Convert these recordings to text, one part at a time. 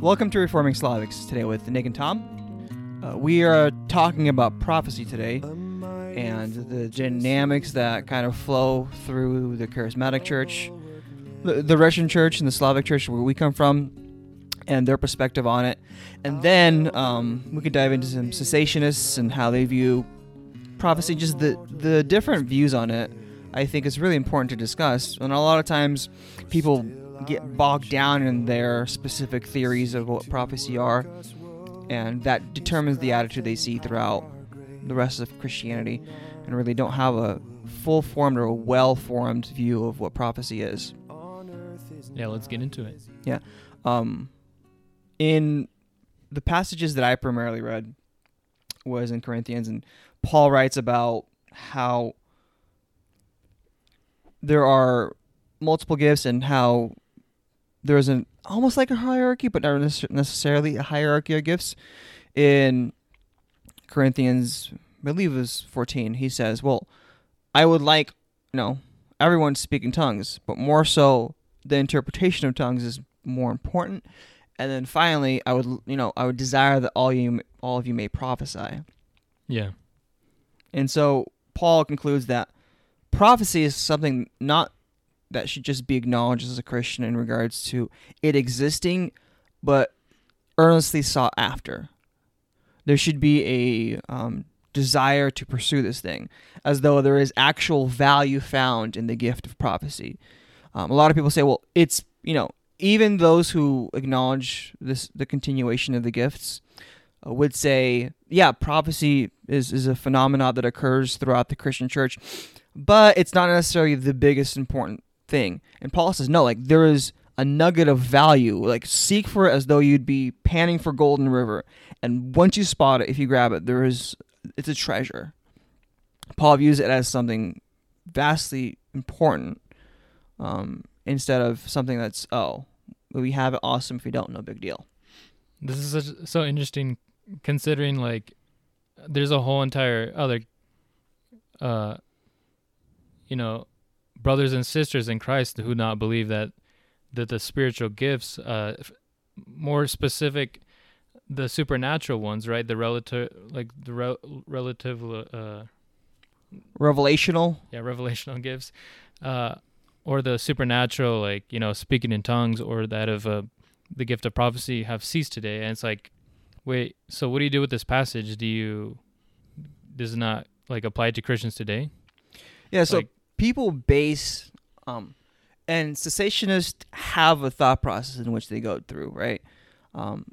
Welcome to Reforming Slavics today with Nick and Tom. Uh, we are talking about prophecy today and the dynamics that kind of flow through the charismatic church, the, the Russian church, and the Slavic church where we come from, and their perspective on it. And then um, we could dive into some cessationists and how they view prophecy, just the, the different views on it. I think is really important to discuss. And a lot of times people get bogged down in their specific theories of what prophecy are, and that determines the attitude they see throughout the rest of Christianity, and really don't have a full formed or a well formed view of what prophecy is. Yeah, let's get into it. Yeah. Um, in the passages that I primarily read was in Corinthians, and Paul writes about how there are multiple gifts and how there's an almost like a hierarchy, but not necessarily a hierarchy of gifts. In Corinthians, I believe it was 14, he says, Well, I would like, you know, everyone to speak in tongues, but more so the interpretation of tongues is more important. And then finally, I would, you know, I would desire that all you, all of you may prophesy. Yeah. And so Paul concludes that prophecy is something not that should just be acknowledged as a Christian in regards to it existing, but earnestly sought after. There should be a um, desire to pursue this thing, as though there is actual value found in the gift of prophecy. Um, a lot of people say, well, it's, you know, even those who acknowledge this, the continuation of the gifts, uh, would say, yeah, prophecy is, is a phenomenon that occurs throughout the Christian church, but it's not necessarily the biggest important thing. And Paul says, no, like there is a nugget of value. Like seek for it as though you'd be panning for golden river. And once you spot it, if you grab it, there is it's a treasure. Paul views it as something vastly important um, instead of something that's oh we have it awesome if we don't no big deal. This is such, so interesting considering like there's a whole entire other uh you know brothers and sisters in Christ who not believe that that the spiritual gifts, uh, more specific, the supernatural ones, right? The relative, like the re- relative, uh, revelational, yeah, revelational gifts, uh, or the supernatural, like you know, speaking in tongues, or that of uh, the gift of prophecy, have ceased today. And it's like, wait, so what do you do with this passage? Do you does it not like apply to Christians today? Yeah, so like, people base um, and cessationists have a thought process in which they go through, right? Um,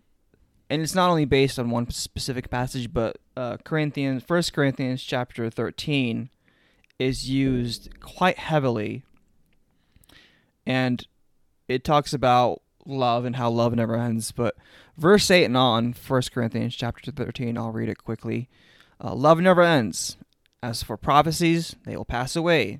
and it's not only based on one specific passage, but uh, Corinthians, First Corinthians chapter thirteen, is used quite heavily, and it talks about love and how love never ends. But verse eight and on, First Corinthians chapter thirteen, I'll read it quickly. Uh, love never ends. As for prophecies, they will pass away.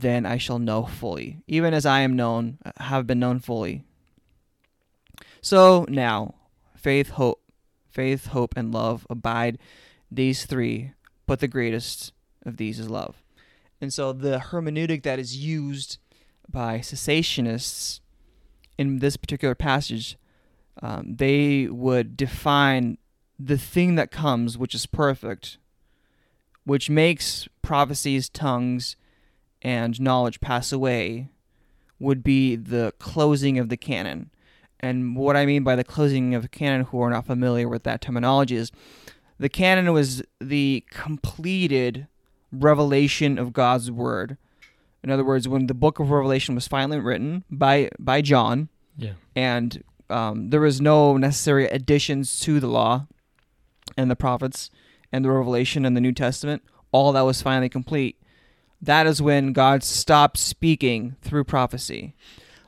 then I shall know fully, even as I am known, have been known fully. So now, faith, hope, faith, hope, and love abide these three, but the greatest of these is love. And so the hermeneutic that is used by cessationists in this particular passage, um, they would define the thing that comes, which is perfect, which makes prophecies, tongues, and knowledge pass away would be the closing of the canon. And what I mean by the closing of the canon, who are not familiar with that terminology, is the canon was the completed revelation of God's word. In other words, when the book of Revelation was finally written by by John, yeah, and um, there was no necessary additions to the law and the prophets and the Revelation and the New Testament. All that was finally complete that is when God stopped speaking through prophecy.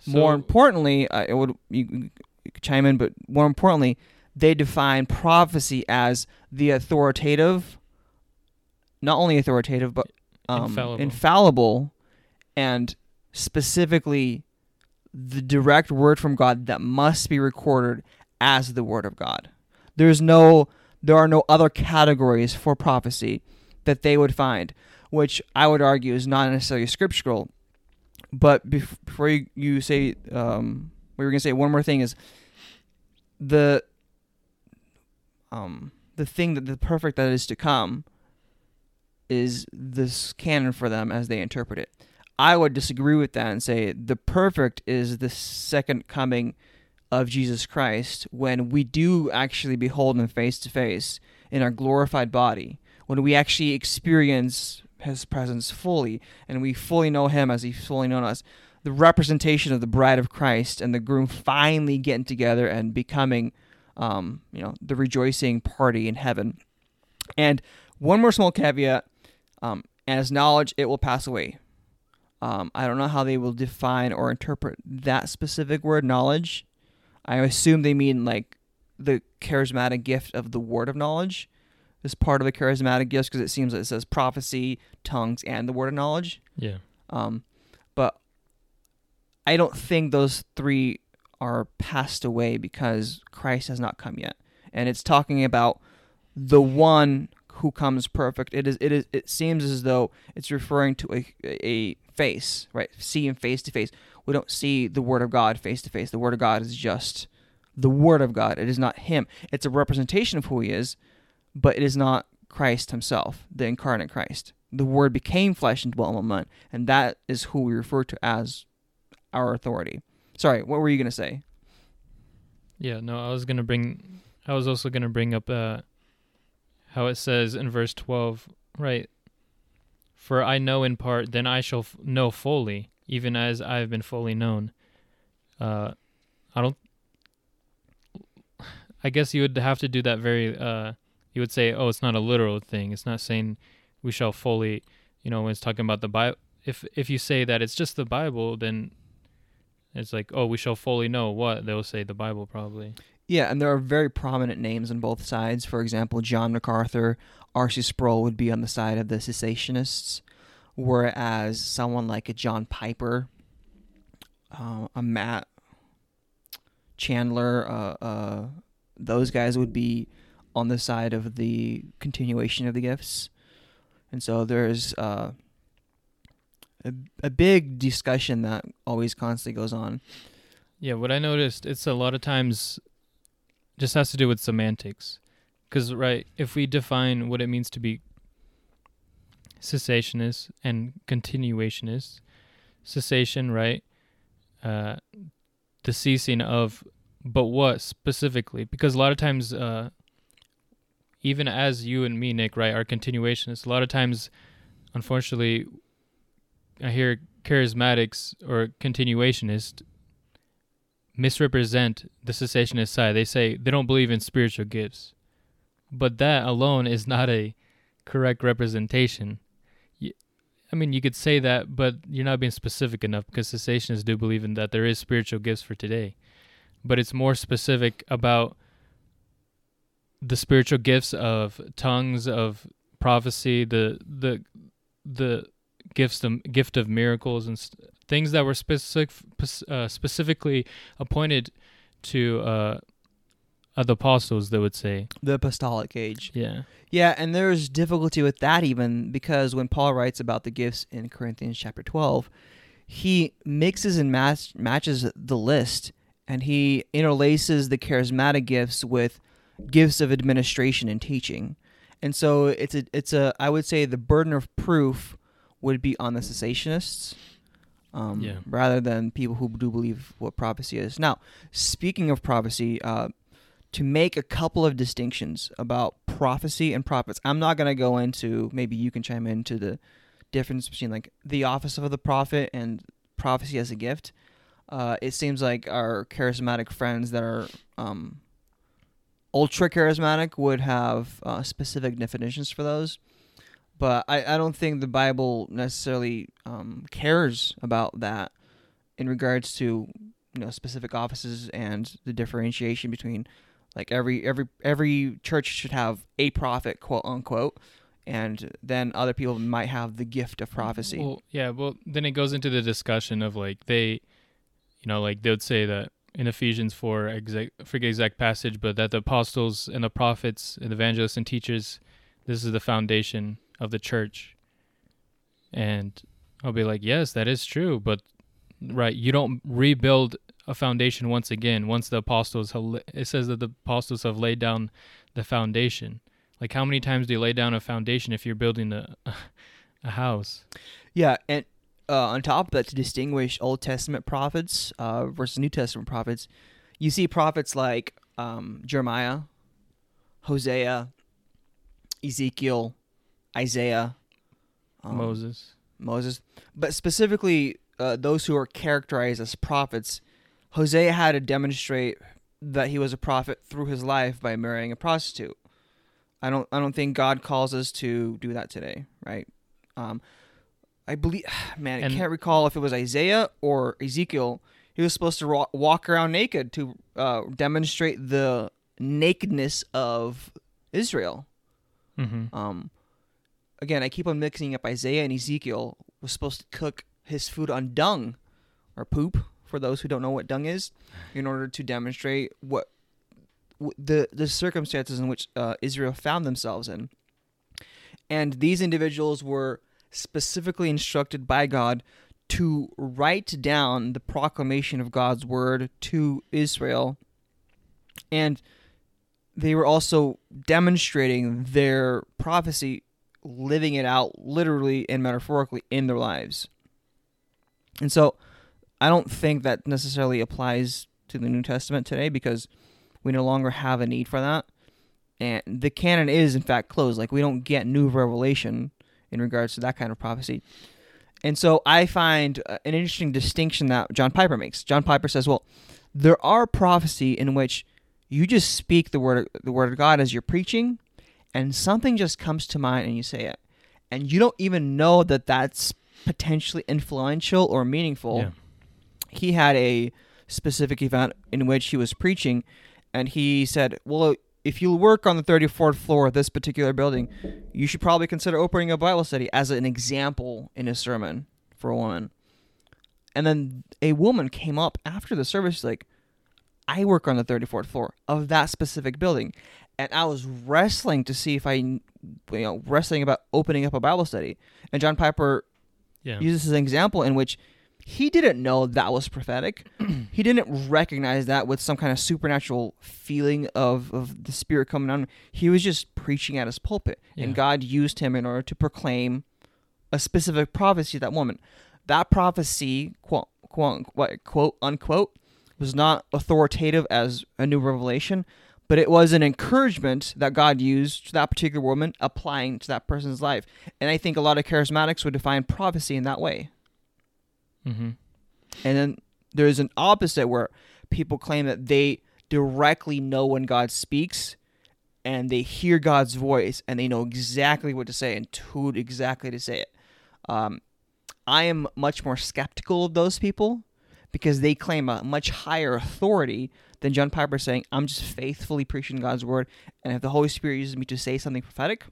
So, more importantly, uh, it would you, you chime in, but more importantly, they define prophecy as the authoritative, not only authoritative, but um, Infallible. infallible, and specifically the direct word from God that must be recorded as the word of God. There's no, there are no other categories for prophecy that they would find, which I would argue is not necessarily scriptural. But bef- before you, you say, um, we were gonna say one more thing is the um the thing that the perfect that is to come is this canon for them as they interpret it. I would disagree with that and say the perfect is the second coming of Jesus Christ when we do actually behold him face to face in our glorified body, when we actually experience his presence fully and we fully know him as he's fully known us. The representation of the bride of Christ and the groom finally getting together and becoming, um, you know, the rejoicing party in heaven. And one more small caveat um, as knowledge, it will pass away. Um, I don't know how they will define or interpret that specific word, knowledge. I assume they mean like the charismatic gift of the word of knowledge is part of the charismatic gifts because it seems like it says prophecy, tongues, and the word of knowledge. Yeah. Um, but I don't think those three are passed away because Christ has not come yet, and it's talking about the one who comes perfect. It is. It is. It seems as though it's referring to a a face, right? Seeing face to face. We don't see the Word of God face to face. The Word of God is just the Word of God. It is not Him. It's a representation of who He is, but it is not Christ Himself, the incarnate Christ. The Word became flesh and dwelt among men, and that is who we refer to as our authority. Sorry, what were you gonna say? Yeah, no, I was gonna bring. I was also gonna bring up uh, how it says in verse twelve, right? For I know in part, then I shall f- know fully, even as I have been fully known. Uh, I don't. I guess you would have to do that very. Uh, you would say, oh, it's not a literal thing. It's not saying we shall fully. You know, when it's talking about the Bible, if if you say that it's just the Bible, then it's like, oh, we shall fully know what they'll say the Bible probably. Yeah, and there are very prominent names on both sides. For example, John MacArthur, R.C. Sproul would be on the side of the cessationists, whereas someone like a John Piper, uh, a Matt Chandler, uh, uh, those guys would be on the side of the continuation of the gifts. And so there's uh, a, a big discussion that always constantly goes on. Yeah, what I noticed, it's a lot of times just has to do with semantics. Because, right, if we define what it means to be cessationist and continuationist, cessation, right, uh, the ceasing of, but what specifically? Because a lot of times, uh, even as you and me, Nick, right, are continuationists, a lot of times, unfortunately, I hear charismatics or continuationists misrepresent the cessationist side. They say they don't believe in spiritual gifts. But that alone is not a correct representation. I mean, you could say that, but you're not being specific enough because cessationists do believe in that there is spiritual gifts for today. But it's more specific about the spiritual gifts of tongues, of prophecy, the the the gifts, the gift of miracles, and st- things that were specific, uh, specifically appointed to uh, the apostles. They would say, The apostolic age. yeah, Yeah, and there's difficulty with that even because when Paul writes about the gifts in Corinthians chapter 12, he mixes and match, matches the list and he interlaces the charismatic gifts with gifts of administration and teaching. And so it's a it's a I would say the burden of proof would be on the cessationists. Um, Yeah. rather than people who do believe what prophecy is. Now, speaking of prophecy, uh, to make a couple of distinctions about prophecy and prophets. I'm not going to go into, maybe you can chime into the difference between like the office of the prophet and prophecy as a gift. Uh, it seems like our charismatic friends that are um, ultra charismatic would have uh, specific definitions for those. But I, I don't think the Bible necessarily um, cares about that in regards to you know specific offices and the differentiation between Like every every every church should have a prophet, quote unquote, and then other people might have the gift of prophecy. Well, yeah. Well, then it goes into the discussion of like they, you know, like they would say that in Ephesians four, exact forget exact passage, but that the apostles and the prophets and evangelists and teachers, this is the foundation of the church. And I'll be like, yes, that is true, but right, you don't rebuild a foundation once again. Once the apostles, it says that the apostles have laid down the foundation. Like, how many times do you lay down a foundation if you're building a a house? Yeah, and uh, on top of that, to distinguish Old Testament prophets uh, versus New Testament prophets, you see prophets like um, Jeremiah, Hosea, Ezekiel, Isaiah, um, Moses, Moses, but specifically uh, those who are characterized as prophets. Hosea had to demonstrate that he was a prophet through his life by marrying a prostitute. I don't I don't think God calls us to do that today, right? Um, I believe, man, I can't recall if it was Isaiah or Ezekiel. He was supposed to walk around naked to uh, demonstrate the nakedness of Israel. Mm-hmm. Um, again, I keep on mixing up Isaiah and Ezekiel. Was supposed to cook his food on dung or poop for those who don't know what dung is, in order to demonstrate what the the circumstances in which uh, Israel found themselves in. And these individuals were specifically instructed by God to write down the proclamation of God's word to Israel. And they were also demonstrating their prophecy, living it out literally and metaphorically in their lives. And so I don't think that necessarily applies to the New Testament today because we no longer have a need for that. And the canon is, in fact, closed. Like, we don't get new revelation in regards to that kind of prophecy. And so I find uh, an interesting distinction that John Piper makes. John Piper says, "Well, there are prophecy in which you just speak the word the word of God as you're preaching, and something just comes to mind and you say it, and you don't even know that that's potentially influential or meaningful." Yeah. He had a specific event in which he was preaching, and he said, "Well, if you work on the 34th floor of this particular building, you should probably consider opening a Bible study as an example in a sermon for a woman. And then a woman came up after the service, like, I work on the 34th floor of that specific building. And I was wrestling to see if I, you know, wrestling about opening up a Bible study. And John Piper yeah. uses an example in which he didn't know that was prophetic. he didn't recognize that with some kind of supernatural feeling of, of the Spirit coming on. He was just preaching at his pulpit, yeah. and God used him in order to proclaim a specific prophecy to that woman. That prophecy, quote, quote, quote unquote, was not authoritative as a new revelation, but it was an encouragement that God used to that particular woman applying to that person's life. And I think a lot of charismatics would define prophecy in that way. Mm-hmm. And then there's an opposite where people claim that they directly know when God speaks and they hear God's voice and they know exactly what to say and who exactly to say it. Um, I am much more skeptical of those people because they claim a much higher authority than John Piper saying, I'm just faithfully preaching God's word. And if the Holy Spirit uses me to say something prophetic,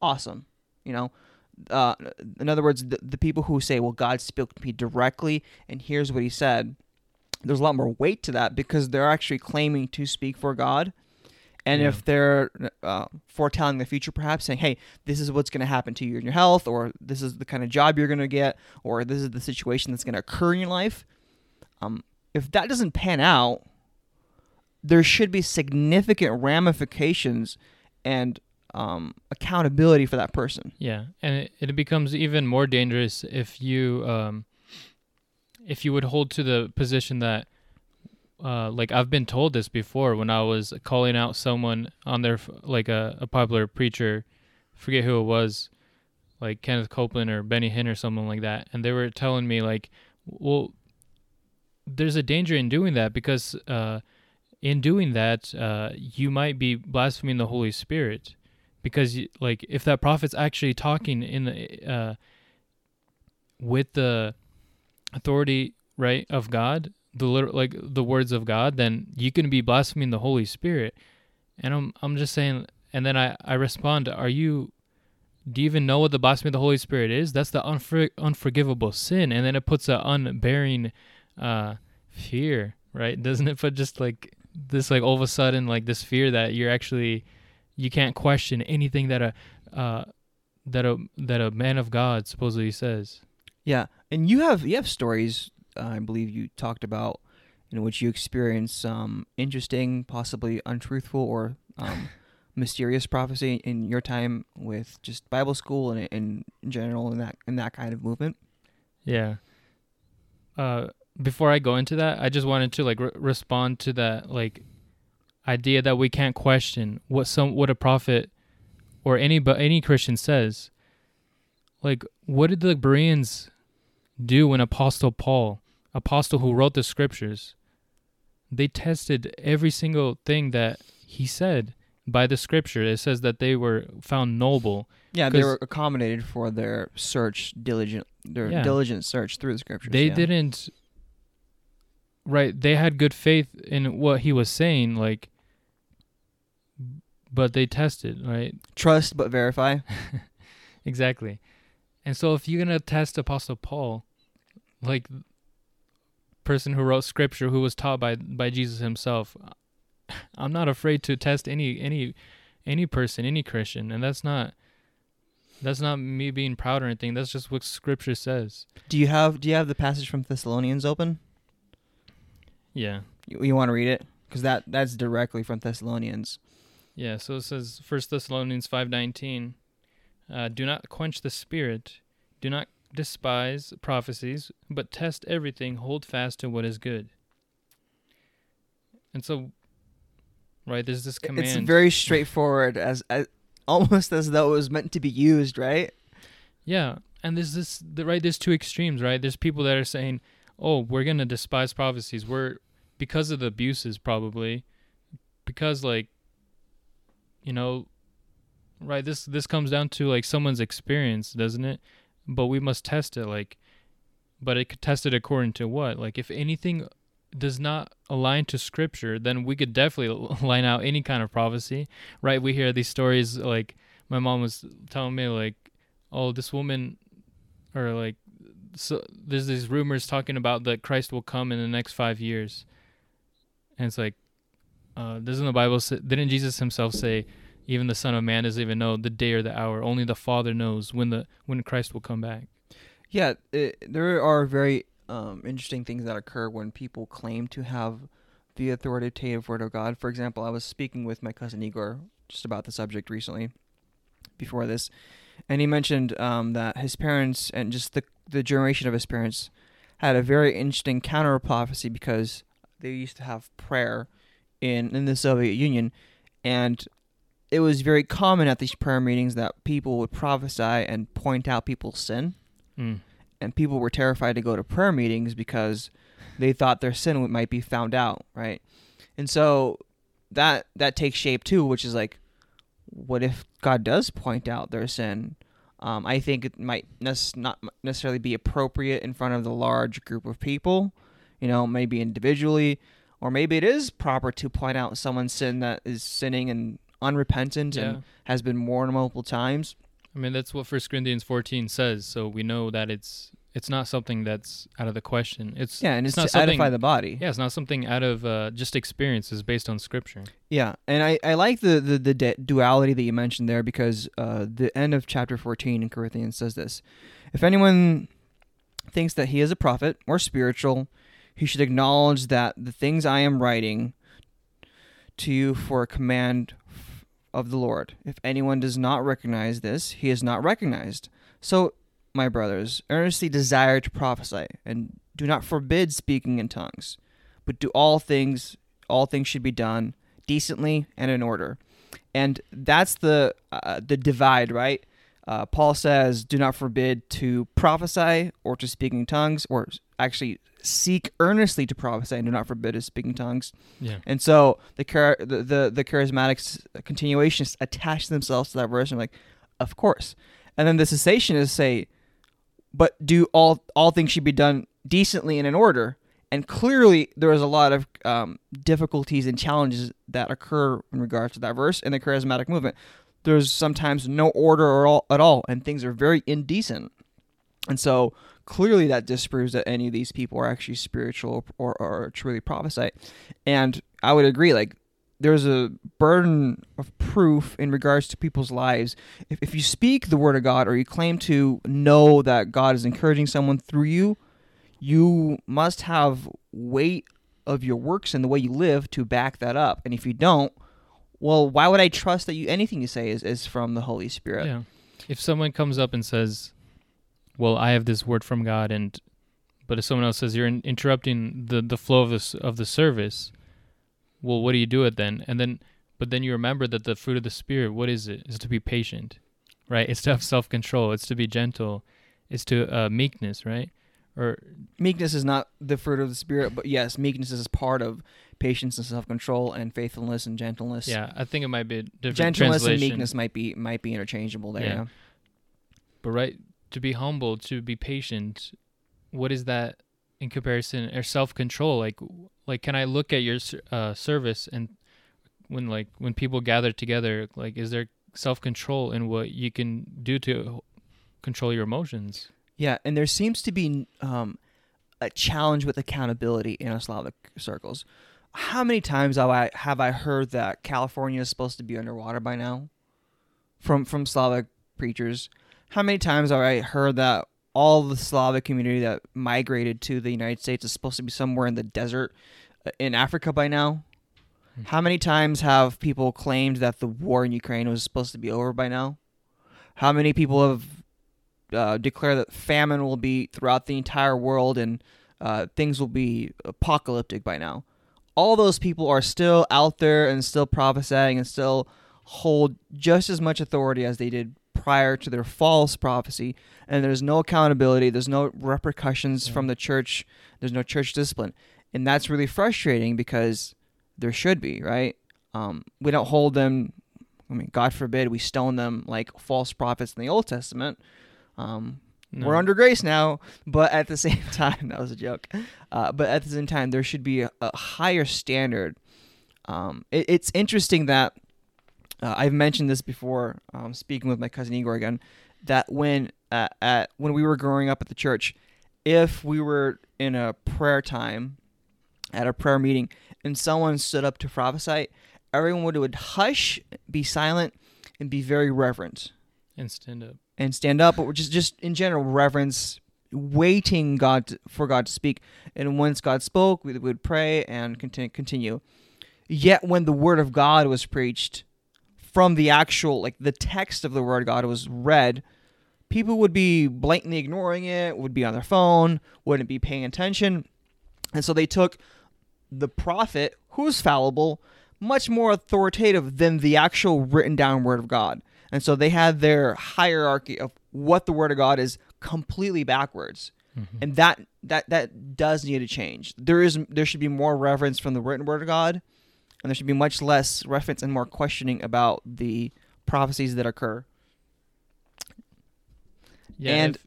awesome. You know, uh, in other words, the, the people who say, well, God spoke to me directly and here's what he said, there's a lot more weight to that because they're actually claiming to speak for God. And yeah. if they're uh, foretelling the future, perhaps saying, hey, this is what's going to happen to you in your health, or this is the kind of job you're going to get, or this is the situation that's going to occur in your life, um, if that doesn't pan out, there should be significant ramifications and um, accountability for that person. Yeah, and it, it becomes even more dangerous if you um, if you would hold to the position that uh, like I've been told this before when I was calling out someone on their like a, a popular preacher, forget who it was, like Kenneth Copeland or Benny Hinn or someone like that, and they were telling me like, well, there's a danger in doing that because uh, in doing that, uh, you might be blaspheming the Holy Spirit because like if that prophet's actually talking in the uh, with the authority right of God, the like the words of God, then you can be blaspheming the Holy Spirit. And I'm I'm just saying and then I I respond, are you do you even know what the blasphemy of the Holy Spirit is? That's the unfor- unforgivable sin, and then it puts a unbearing uh, fear, right? Doesn't it put just like this, like all of a sudden, like this fear that you're actually you can't question anything that a uh, that a that a man of God supposedly says. Yeah, and you have you have stories. Uh, I believe you talked about in which you experienced some interesting, possibly untruthful or um, mysterious prophecy in your time with just Bible school and in general in that in that kind of movement? Yeah. Uh, before I go into that, I just wanted to like re- respond to that like idea that we can't question what some what a prophet or any but any Christian says. Like, what did the Bereans do when Apostle Paul, apostle who wrote the scriptures, they tested every single thing that he said by the scripture. It says that they were found noble. Yeah, they were accommodated for their search, diligent, their yeah, diligent search through the scriptures. They yeah. didn't. Right, they had good faith in what he was saying, like, but they test it, right? Trust but verify. exactly, and so if you're gonna test Apostle Paul, like person who wrote scripture who was taught by by Jesus himself I'm not afraid to test any any any person, any Christian, and that's not that's not me being proud or anything. That's just what Scripture says. Do you have Do you have the passage from Thessalonians open? Yeah. You, you want to read it because that that's directly from Thessalonians. Yeah. So it says First Thessalonians five nineteen. Uh, do not quench the spirit. Do not despise prophecies, but test everything. Hold fast to what is good. And so right? There's this command. It's very straightforward, as, as almost as though it was meant to be used, right? Yeah, and there's this the, right. There's two extremes, right? There's people that are saying, "Oh, we're gonna despise prophecies. We're because of the abuses, probably, because like, you know, right? This this comes down to like someone's experience, doesn't it? But we must test it, like, but it could test it according to what? Like, if anything does not align to scripture, then we could definitely line out any kind of prophecy, right? We hear these stories like my mom was telling me like, oh, this woman, or like, so there's these rumors talking about that Christ will come in the next five years, and it's like, uh, doesn't the Bible say? Didn't Jesus himself say? Even the Son of Man doesn't even know the day or the hour. Only the Father knows when the when Christ will come back. Yeah, it, there are very um, interesting things that occur when people claim to have the authoritative word of God. For example, I was speaking with my cousin Igor just about the subject recently before this, and he mentioned um, that his parents and just the the generation of his parents had a very interesting counter prophecy because they used to have prayer in in the Soviet Union, and it was very common at these prayer meetings that people would prophesy and point out people's sin. Mm and people were terrified to go to prayer meetings because they thought their sin might be found out, right? And so that that takes shape too, which is like, what if God does point out their sin? Um, I think it might not necessarily be appropriate in front of the large group of people, you know, maybe individually, or maybe it is proper to point out someone's sin that is sinning and unrepentant yeah. and has been warned multiple times. I mean, that's what First Corinthians 14 says. So we know that it's it's not something that's out of the question. It's yeah, and it's, it's not to edify the body. Yeah, it's not something out of uh, just experiences based on Scripture. Yeah, and I, I like the the, the duality that you mentioned there because uh, the end of chapter 14 in Corinthians says this: If anyone thinks that he is a prophet or spiritual, he should acknowledge that the things I am writing to you for a command of the Lord. If anyone does not recognize this, he is not recognized. So, my brothers, earnestly desire to prophesy, and do not forbid speaking in tongues, but do all things, all things should be done decently and in order. And that's the uh, the divide, right? Uh, Paul says, "Do not forbid to prophesy or to speak in tongues, or actually seek earnestly to prophesy and do not forbid to speak in tongues." Yeah. And so the char- the, the the charismatics continuationists attach themselves to that verse and like, of course. And then the cessationists say, "But do all all things should be done decently and in order." and clearly there is a lot of um, difficulties and challenges that occur in regards to that verse in the charismatic movement. There's sometimes no order or all, at all, and things are very indecent. And so clearly that disproves that any of these people are actually spiritual or, or truly prophesy. And I would agree, like there's a burden of proof in regards to people's lives. If, if you speak the word of God or you claim to know that God is encouraging someone through you, you must have weight of your works and the way you live to back that up. And if you don't, well, why would I trust that you anything you say is, is from the Holy Spirit? Yeah. If someone comes up and says, "Well, I have this word from God," and but if someone else says you're in, interrupting the the flow of this of the service, well, what do you do it then? And then, but then you remember that the fruit of the spirit, what is it? Is to be patient, right? It's to have self control. It's to be gentle. It's to uh, meekness, right? Or meekness is not the fruit of the spirit, but yes, meekness is part of patience and self control and faithfulness and gentleness. Yeah, I think it might be a different gentleness and meekness might be might be interchangeable there. Yeah. Yeah. But right, to be humble, to be patient, what is that in comparison or self-control? Like like can I look at your uh service and when like when people gather together, like is there self-control in what you can do to control your emotions? Yeah, and there seems to be um, a challenge with accountability in Slavic circles. How many times have I have I heard that California is supposed to be underwater by now? From from Slavic preachers. How many times have I heard that all the Slavic community that migrated to the United States is supposed to be somewhere in the desert uh, in Africa by now? Hmm. How many times have people claimed that the war in Ukraine was supposed to be over by now? How many people have uh, declare that famine will be throughout the entire world and uh, things will be apocalyptic by now. All those people are still out there and still prophesying and still hold just as much authority as they did prior to their false prophecy. And there's no accountability, there's no repercussions Yeah. from the church, there's no church discipline. And that's really frustrating because there should be, right? Um, we don't hold them, I mean, God forbid we stone them like false prophets in the Old Testament. Um, We're under grace now, but at the same time, that was a joke. Uh, but at the same time, there should be a, a higher standard. Um, it, it's interesting that uh, I've mentioned this before, um, speaking with my cousin Igor again, that when uh, at when we were growing up at the church, if we were in a prayer time, at a prayer meeting, and someone stood up to prophesy, everyone would, would hush, be silent, and be very reverent and stand up. and stand up, but just just in general reverence, waiting God to, for God to speak. And once God spoke, we would pray and continue. continue. Yet when the word of God was preached from the actual like the text of the word of God was read, people would be blatantly ignoring it, would be on their phone, wouldn't be paying attention. And so they took the prophet, who's fallible, much more authoritative than the actual written down word of God. And so they had their hierarchy of what the word of God is completely backwards. Mhm. And that that that does need to change. There is there should be more reverence from the written word of God, and there should be much less reference and more questioning about the prophecies that occur. Yeah, And- if-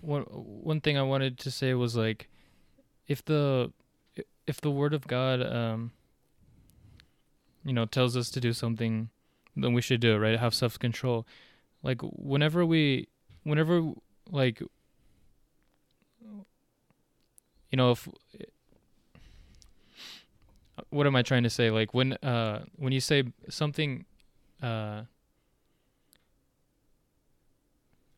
one one thing I wanted to say was like, if the if the word of God, um, you know, tells us to do something, then we should do it, right? Have self control. Like whenever we, whenever like, you know, if what am I trying to say? Like when uh when you say something, uh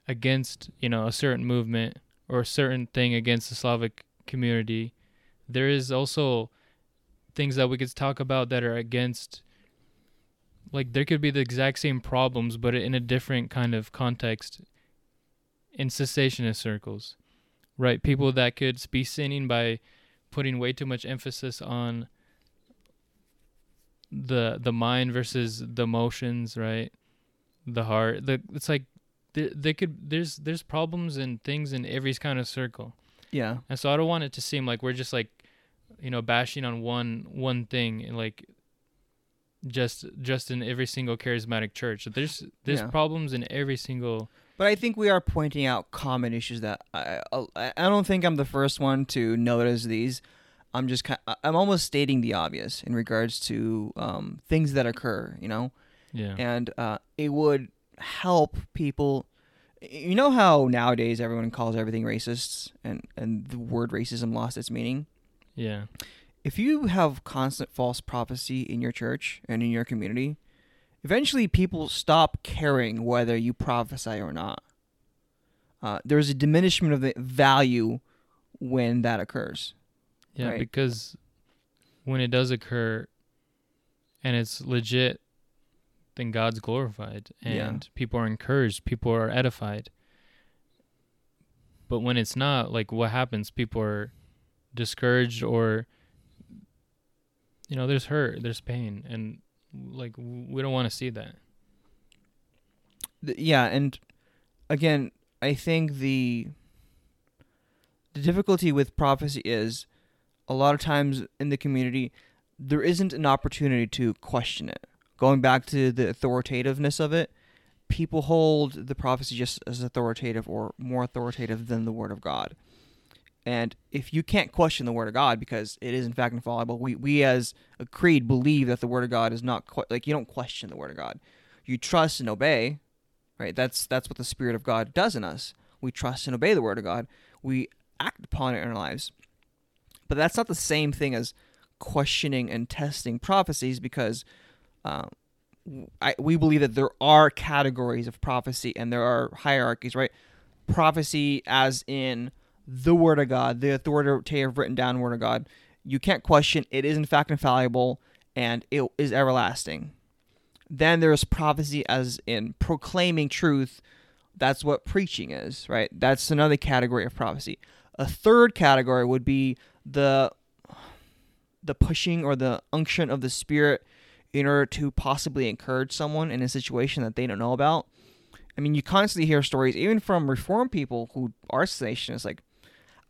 against you know a certain movement or a certain thing against the Slavic community, there is also things that we could talk about that are against. Like there could be the exact same problems, but in a different kind of context. In cessationist circles, right? People that could be sinning by putting way too much emphasis on the the mind versus the emotions, right? The heart. The it's like there, there could there's there's problems and things in every kind of circle Yeah. and so i don't want it to seem like we're just like you know bashing on one one thing and like just just in every single charismatic church there's there's Yeah. problems in every single But I think we are pointing out common issues that I, I I don't think I'm the first one to notice these, I'm just kind I'm almost stating the obvious in regards to um, things that occur, you know, Yeah. and uh, it would help people. You know how nowadays everyone calls everything racists, and and the word racism lost its meaning. Yeah. If you have constant false prophecy in your church and in your community, eventually people stop caring whether you prophesy or not. Uh, there's a diminishment of the value when that occurs. Yeah, Right. because when it does occur and it's legit, then God's glorified and Yeah. people are encouraged, people are edified. But when it's not, like what happens? People are discouraged or you know, there's hurt, there's pain and like we don't want to see that. Th- yeah, and again, I think the the difficulty with prophecy is a lot of times in the community there isn't an opportunity to question it. Going back to the authoritativeness of it, people hold the prophecy just as authoritative or more authoritative than the word of God. And if you can't question the word of God because it is in fact infallible, we we as a creed believe that the word of God is not que- like you don't question the word of God. You trust and obey, right? That's that's what the Spirit of God does in us. We trust and obey the Word of God. We act upon it in our lives. But that's not the same thing as questioning and testing prophecies, because um, I, we believe that there are categories of prophecy and there are hierarchies, right? Prophecy, as in the Word of God, the authoritative written down Word of God. You can't question. It is in fact infallible and it is everlasting. Then there's prophecy as in proclaiming truth. That's what preaching is, right? That's another category of prophecy. A third category would be the the pushing or the unction of the spirit in order to possibly encourage someone in a situation that they don't know about. I mean, you constantly hear stories, even from reformed people who are cessationists, like,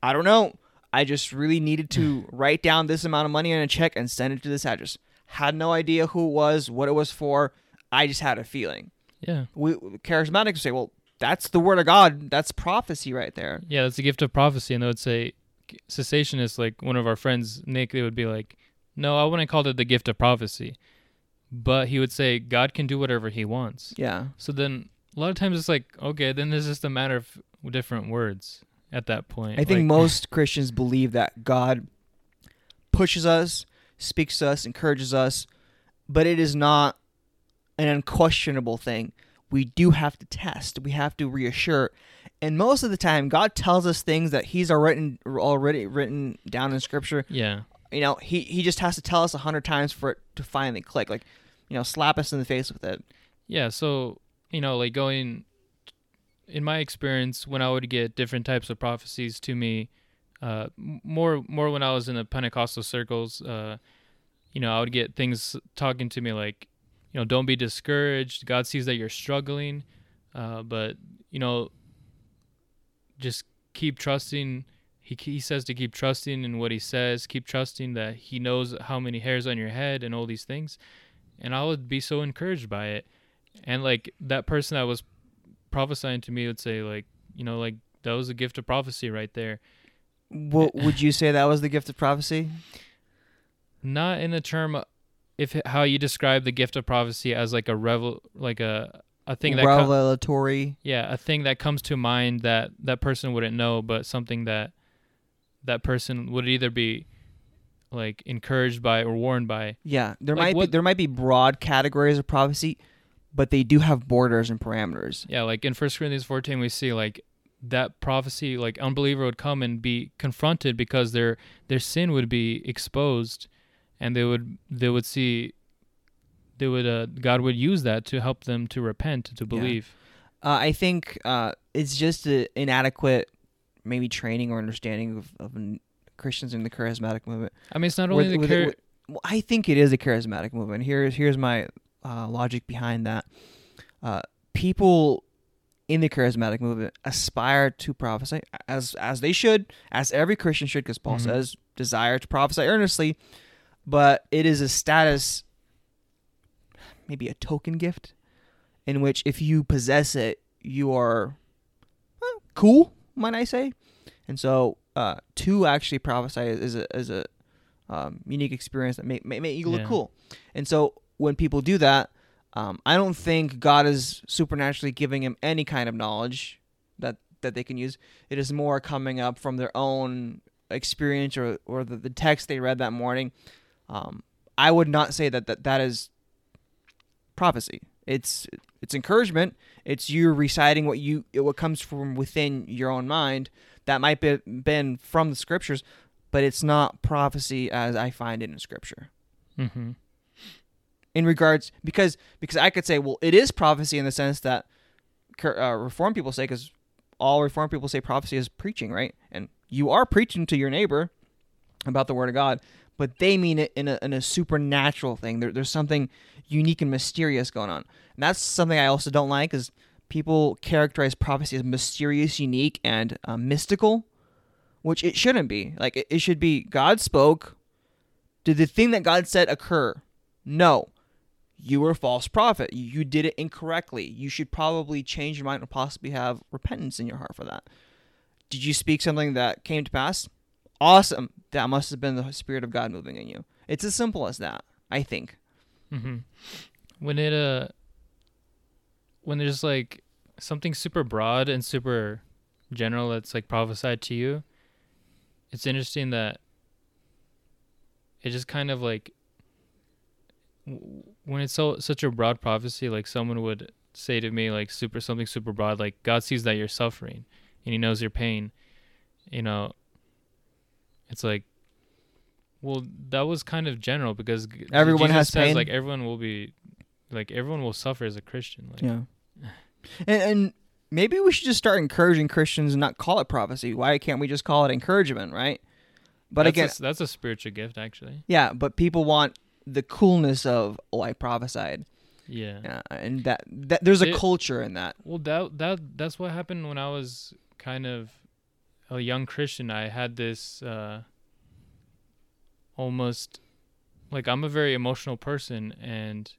I don't know. I just really needed to write down this amount of money on a check and send it to this address. Had no idea who it was, what it was for. I just had a feeling. Yeah. We charismatics say, well, that's the word of God. That's prophecy right there. Yeah, that's the gift of prophecy, and they would say cessationists, like one of our friends, Nick, they would be like, "No, I wouldn't call it the gift of prophecy," but he would say God can do whatever He wants. Yeah. So then, a lot of times it's like, okay, then it's just a matter of different words at that point. I think Like, most Christians believe that God pushes us, speaks to us, encourages us, but it is not an unquestionable thing. We do have to test. We have to reassure. And most of the time, God tells us things that He's already already written down in Scripture. yeah, You know, He He just has to tell us a hundred times for it to finally click. Like, you know, slap us in the face with it. yeah. So you know, like going in my experience, when I would get different types of prophecies to me, uh, more more when I was in the Pentecostal circles, uh, you know, I would get things talking to me like, you know, don't be discouraged. God sees that you're struggling, uh, but you know, just keep trusting. He he says to keep trusting in what he says. Keep trusting that he knows how many hairs on your head and all these things. And I would be so encouraged by it. And like that person that was prophesying to me would say like, you know, like that was a gift of prophecy right there. What would you say that was the gift of prophecy? Not in the term if how you describe the gift of prophecy as like a revel like a a thing that com- Revelatory. yeah, a thing that comes to mind that that person wouldn't know, but something that that person would either be like encouraged by or warned by. Yeah, there Like might be there might be broad categories of prophecy, but they do have borders and parameters. Yeah, like in First Corinthians 14 we see like that prophecy like unbeliever would come and be confronted because their their sin would be exposed and they would they would see they would uh, God would use that to help them to repent to believe. Uh, I think uh, it's just an inadequate, maybe training or understanding of, of Christians in the charismatic movement. I mean it's not With- only the with- char- with- well, I think it is a charismatic movement. Here's here's my uh, logic behind that. Uh, people in the charismatic movement aspire to prophesy as as they should, as every Christian should, because Paul Mhm. says desire to prophesy earnestly. But it is a status, maybe a token gift, in which if you possess it, you are well, cool, might I say? And so, uh, to actually prophesy is a is a um, unique experience that make, make, make you look Yeah. cool. And so when people do that, um, I don't think God is supernaturally giving him any kind of knowledge that that they can use. It is more coming up from their own experience or or the, the text they read that morning. Um, I would not say that, that that is prophecy. It's it's encouragement. It's you reciting what you what comes from within your own mind that might be been from the scriptures, but it's not prophecy as I find it in scripture. Mm-hmm. In regards because because I could say well it is prophecy in the sense that uh, reform people say because all reform people say prophecy is preaching right and you are preaching to your neighbor about the word of God but they mean it in a, in a supernatural thing there, there's something unique and mysterious going on and that's something I also don't like is people characterize prophecy as mysterious unique and uh, mystical which it shouldn't be like it, it should be God spoke did the thing that God said occur no you were a false prophet. You did it incorrectly. You should probably change your mind and possibly have repentance in your heart for that. Did you speak something that came to pass? Awesome. That must have been the Spirit of God moving in you. It's as simple as that, I think. Mm-hmm. When it uh, when there's like something super broad and super general that's like prophesied to you, it's interesting that it just kind of like when it's so such a broad prophecy, like someone would say to me like super something super broad, like God sees that you're suffering and He knows your pain. You know, it's like. Well, that was kind of general because Everyone Jesus has says, pain. Like everyone will be, like everyone will suffer as a Christian. Like, Yeah. And, and maybe we should just start encouraging Christians and not call it prophecy. Why can't we just call it encouragement, right? But that's again, a, that's a spiritual gift, actually. yeah, but people want the coolness of, oh, I prophesied. Yeah. Yeah, and that, that there's a It- culture in that. Well, that that that's what happened when I was kind of a young Christian. I had this uh, almost like I'm a very emotional person, and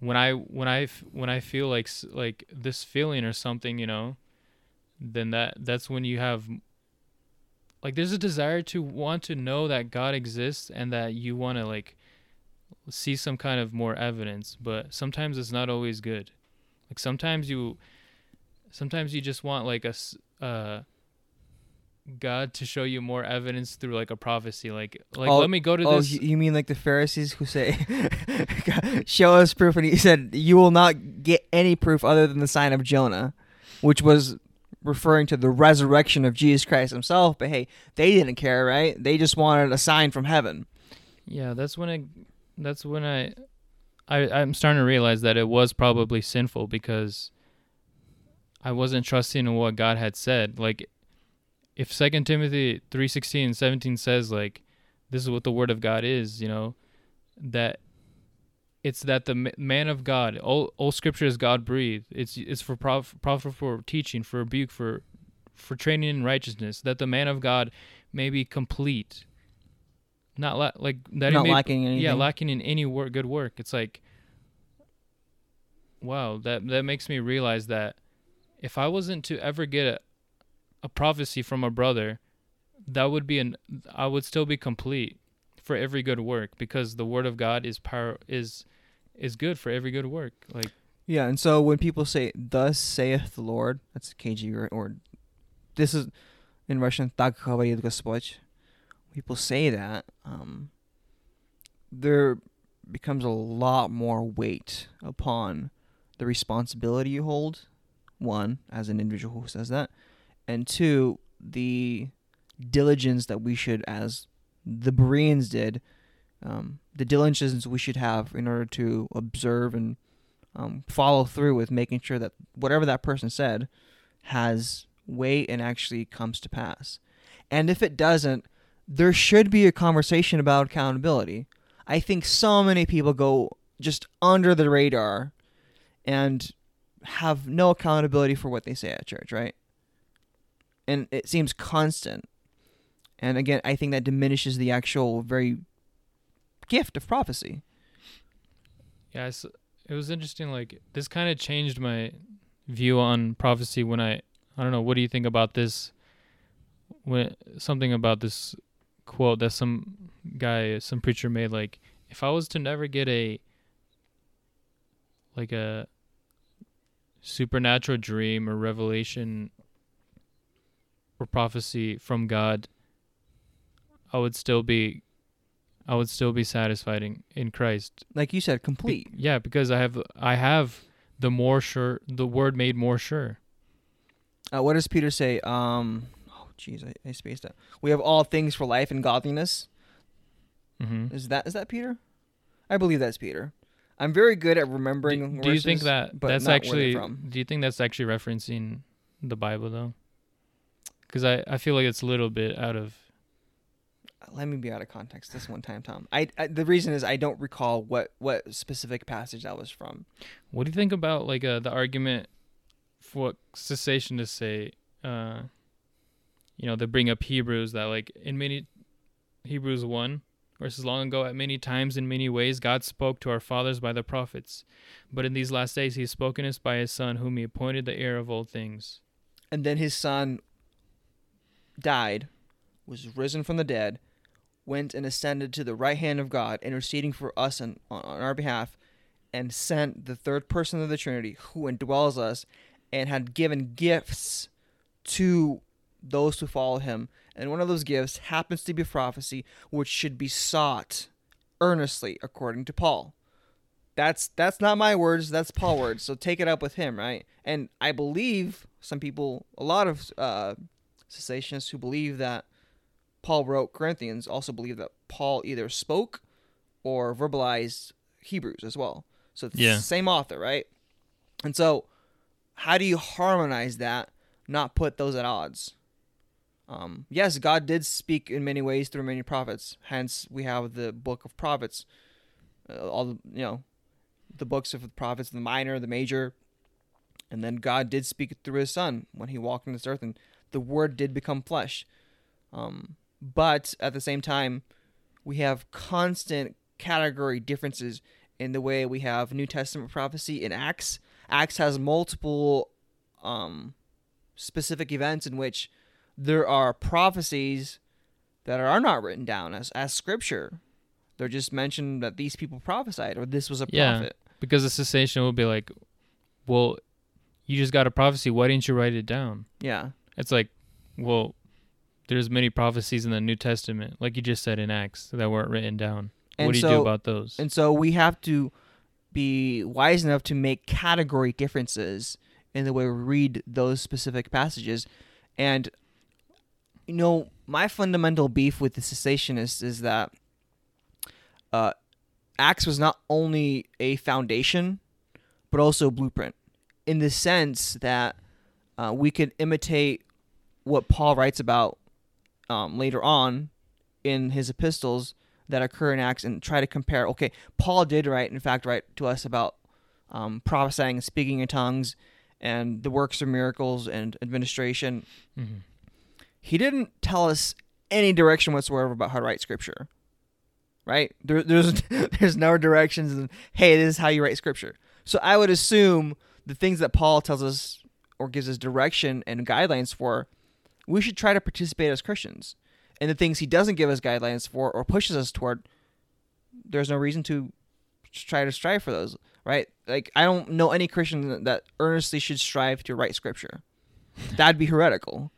when I when I when I feel like like this feeling or something, you know, then that that's when you have like there's a desire to want to know that God exists and that you want to like see some kind of more evidence, but sometimes it's not always good. Like sometimes you sometimes you just want like a uh God to show you more evidence through like a prophecy like like Oh, let me go to Oh, this you you mean like the Pharisees who say, "Show us proof," and he said, "You will not get any proof other than the sign of Jonah," which was referring to the resurrection of Jesus Christ Himself. But hey, they didn't care, right? They just wanted a sign from heaven. Yeah, that's when I that's when I I I'm starting to realize that it was probably sinful because I wasn't trusting in what God had said. Like if Second Timothy 3:16 and 17 says like this is what the word of God is, you know, that it's that the man of God, all, all scripture is God breathed. It's it's for prof, profit for teaching, for rebuke, for for training in righteousness, that the man of God may be complete, not la- like that. not he may, lacking anything. yeah, lacking in any work, good work. It's like, wow, that that makes me realize that if I wasn't to ever get a prophecy from a brother, that would be an I would still be complete for every good work because the word of God is power is is good for every good work. Like yeah, and so when people say "Thus saith the Lord," that's KJV or, or this is in Russian "Так говорит Господь." People say that um, there becomes a lot more weight upon the responsibility you hold. One as an individual who says that, and two, the diligence that we should, as the Bereans did, um, the diligence we should have in order to observe and um, follow through with making sure that whatever that person said has weight and actually comes to pass. And if it doesn't, there should be a conversation about accountability. I think so many people go just under the radar and have no accountability for what they say at church, right? And it seems constant. And again, I think that diminishes the actual very gift of prophecy. yeah, it was interesting. Like this kind of changed my view on prophecy when I I don't know. What do you think about this? When something about this quote that some guy, some preacher made. Like, if I was to never get a like a supernatural dream or revelation or prophecy from God, I would still be I would still be satisfied in, in Christ. Like you said, complete. Be, yeah, because I have I have the more sure the word made more sure. Uh, what does Peter say? Um, oh, jeez, I, I spaced out. We have all things for life and godliness. Mm-hmm. Is that is that Peter? I believe that's Peter. I'm very good at remembering. Do, do you think that that's actually? Do you think that's actually referencing the Bible though? Because I I feel like it's a little bit out of. Let me be out of context this one time, Tom. I, I the reason is I don't recall what what specific passage that was from. What do you think about like uh, the argument for what cessationists say? Uh, you know, they bring up Hebrews that like in many Hebrews one verses long ago, at many times in many ways, God spoke to our fathers by the prophets. But in these last days, He has spoken us by His Son, whom He appointed the heir of all things. And then His Son died, was risen from the dead, went and ascended to the right hand of God, interceding for us on, on our behalf, and sent the third person of the Trinity, who indwells us, and had given gifts to those who follow Him and one of those gifts happens to be prophecy, which should be sought earnestly, according to Paul. That's that's not my words. That's Paul's words. So take it up with him, right? And I believe some people, a lot of uh, cessationists who believe that Paul wrote Corinthians, also believe that Paul either spoke or verbalized Hebrews as well. So it's yeah. the same author, right? And so, how do you harmonize that? Not put those at odds. Um, yes, God did speak in many ways through many prophets. Hence, we have the book of prophets. Uh, all the, you know, the books of the prophets, the minor, the major, and then God did speak through His Son when He walked on this earth, and the Word did become flesh. Um, but at the same time, we have constant category differences in the way we have New Testament prophecy in Acts. Acts has multiple um, specific events in which there are prophecies that are not written down as, as scripture. They're just mentioned that these people prophesied or this was a yeah, prophet. Because the cessation will be like, well, you just got a prophecy. Why didn't you write it down? Yeah. It's like, well, there's many prophecies in the New Testament, like you just said in Acts, that weren't written down. And what do so, you do about those? And so we have to be wise enough to make category differences in the way we read those specific passages. And you know, my fundamental beef with the cessationists is that uh, Acts was not only a foundation, but also a blueprint, in the sense that uh, we could imitate what Paul writes about um, later on in his epistles that occur in Acts and try to compare. Okay, Paul did write, in fact, write to us about um, prophesying and speaking in tongues and the works of miracles and administration. Mm-hmm he didn't tell us any direction whatsoever about how to write scripture. Right? There, there's there's no directions and hey, this is how you write scripture. So I would assume the things that Paul tells us or gives us direction and guidelines for, we should try to participate as Christians. And the things he doesn't give us guidelines for or pushes us toward, there's no reason to try to strive for those, right? Like I don't know any Christian that earnestly should strive to write scripture. That'd be heretical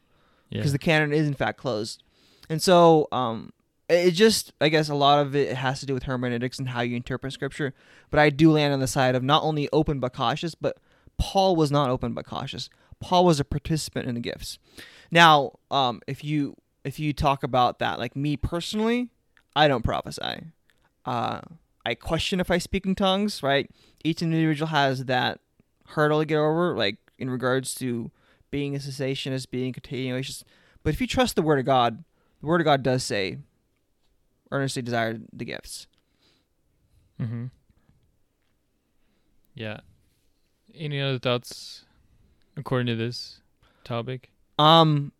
because yeah. the canon is in fact closed. And so um, it just, I guess, a lot of it has to do with hermeneutics and how you interpret scripture. But I do land on the side of not only open but cautious, but Paul was not open but cautious. Paul was a participant in the gifts. Now, um, if you if you talk about that, like me personally, I don't prophesy. Uh, I question if I speak in tongues. Right, each individual has that hurdle to get over, like in regards to being a cessationist, being continuationist. But if you trust the Word of God, the Word of God does say, earnestly desire the gifts. Mm-hmm. Yeah. Any other thoughts according to this topic? Um,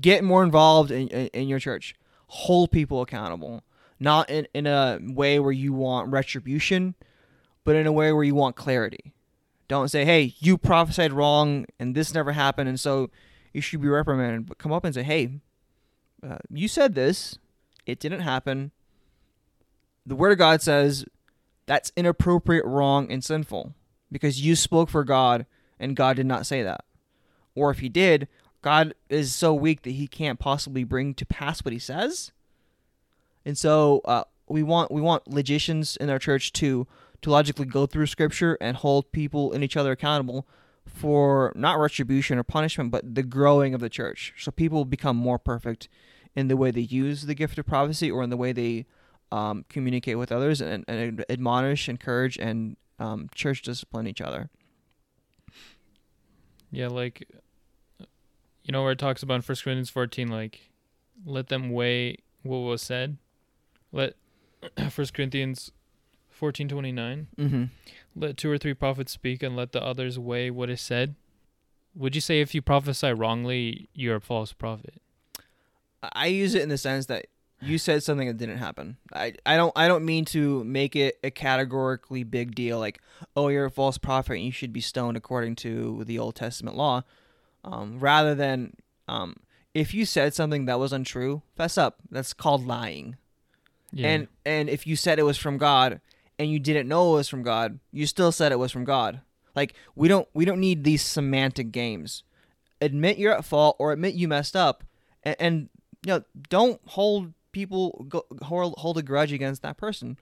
get more involved in, in, in your church. Hold people accountable. Not in, in a way where you want retribution, but in a way where you want clarity. Don't say, hey, you prophesied wrong and this never happened and so you should be reprimanded. But come up and say, hey, uh, you said this, it didn't happen. The Word of God says that's inappropriate, wrong, and sinful because you spoke for God and God did not say that. Or if He did, God is so weak that He can't possibly bring to pass what He says. And so uh, we want we want logicians in our church to to logically go through Scripture and hold people and each other accountable for not retribution or punishment, but the growing of the church. So people become more perfect in the way they use the gift of prophecy or in the way they um, communicate with others and, and admonish, encourage, and um, church discipline each other. Yeah, like you know where it talks about in First Corinthians fourteen, like let them weigh what was said. Let First Corinthians fourteen twenty nine. Mm-hmm. Let two or three prophets speak, and let the others weigh what is said. Would you say if you prophesy wrongly, you're a false prophet? I use it in the sense that you said something that didn't happen. I, I don't I don't mean to make it a categorically big deal like oh you're a false prophet and you should be stoned according to the Old Testament law, um, rather than um, if you said something that was untrue, fess up. That's called lying. Yeah. And and if you said it was from God and you didn't know it was from God, you still said it was from God. Like we don't we don't need these semantic games. Admit you're at fault or admit you messed up, and, and you know don't hold people go, hold, hold a grudge against that person.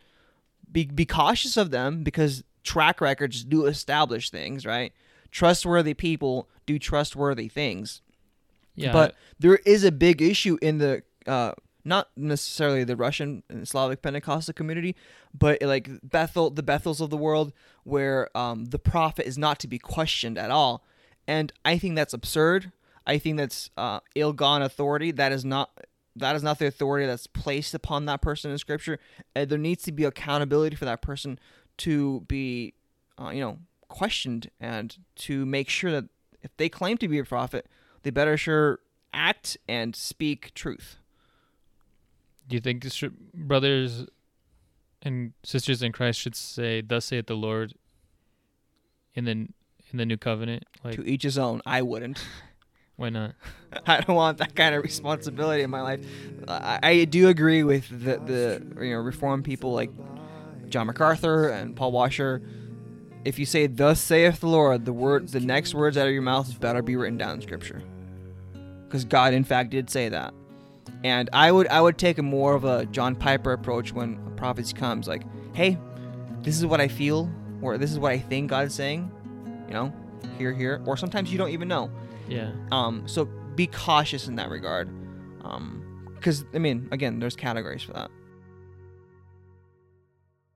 Be be cautious of them because track records do establish things, right? Trustworthy people do trustworthy things. yeah, But there is a big issue in the uh, not necessarily the Russian and Slavic Pentecostal community, but like Bethel, the Bethels of the world, where um, the prophet is not to be questioned at all, and I think that's absurd. I think that's uh, ill-gone authority. That is not that is not the authority that's placed upon that person in Scripture. And there needs to be accountability for that person to be, uh, you know, questioned and to make sure that if they claim to be a prophet, they better sure act and speak truth. do you think this should, brothers and sisters in Christ should say, "Thus saith the Lord," in the in the new covenant? Like, to each his own. I wouldn't. why not? I don't want that kind of responsibility in my life. I, I do agree with the the you know reform people like John MacArthur and Paul Washer. If you say "Thus saith the Lord," the words, the next words out of your mouth better be written down in Scripture, because God, in fact, did say that. And I would I would take a more of a John Piper approach when a prophecy comes, like, "Hey, this is what I feel, or this is what I think God's saying," you know, here, here, or sometimes you don't even know. Yeah, Um, so be cautious in that regard. Um, because I mean, again, there's categories for that.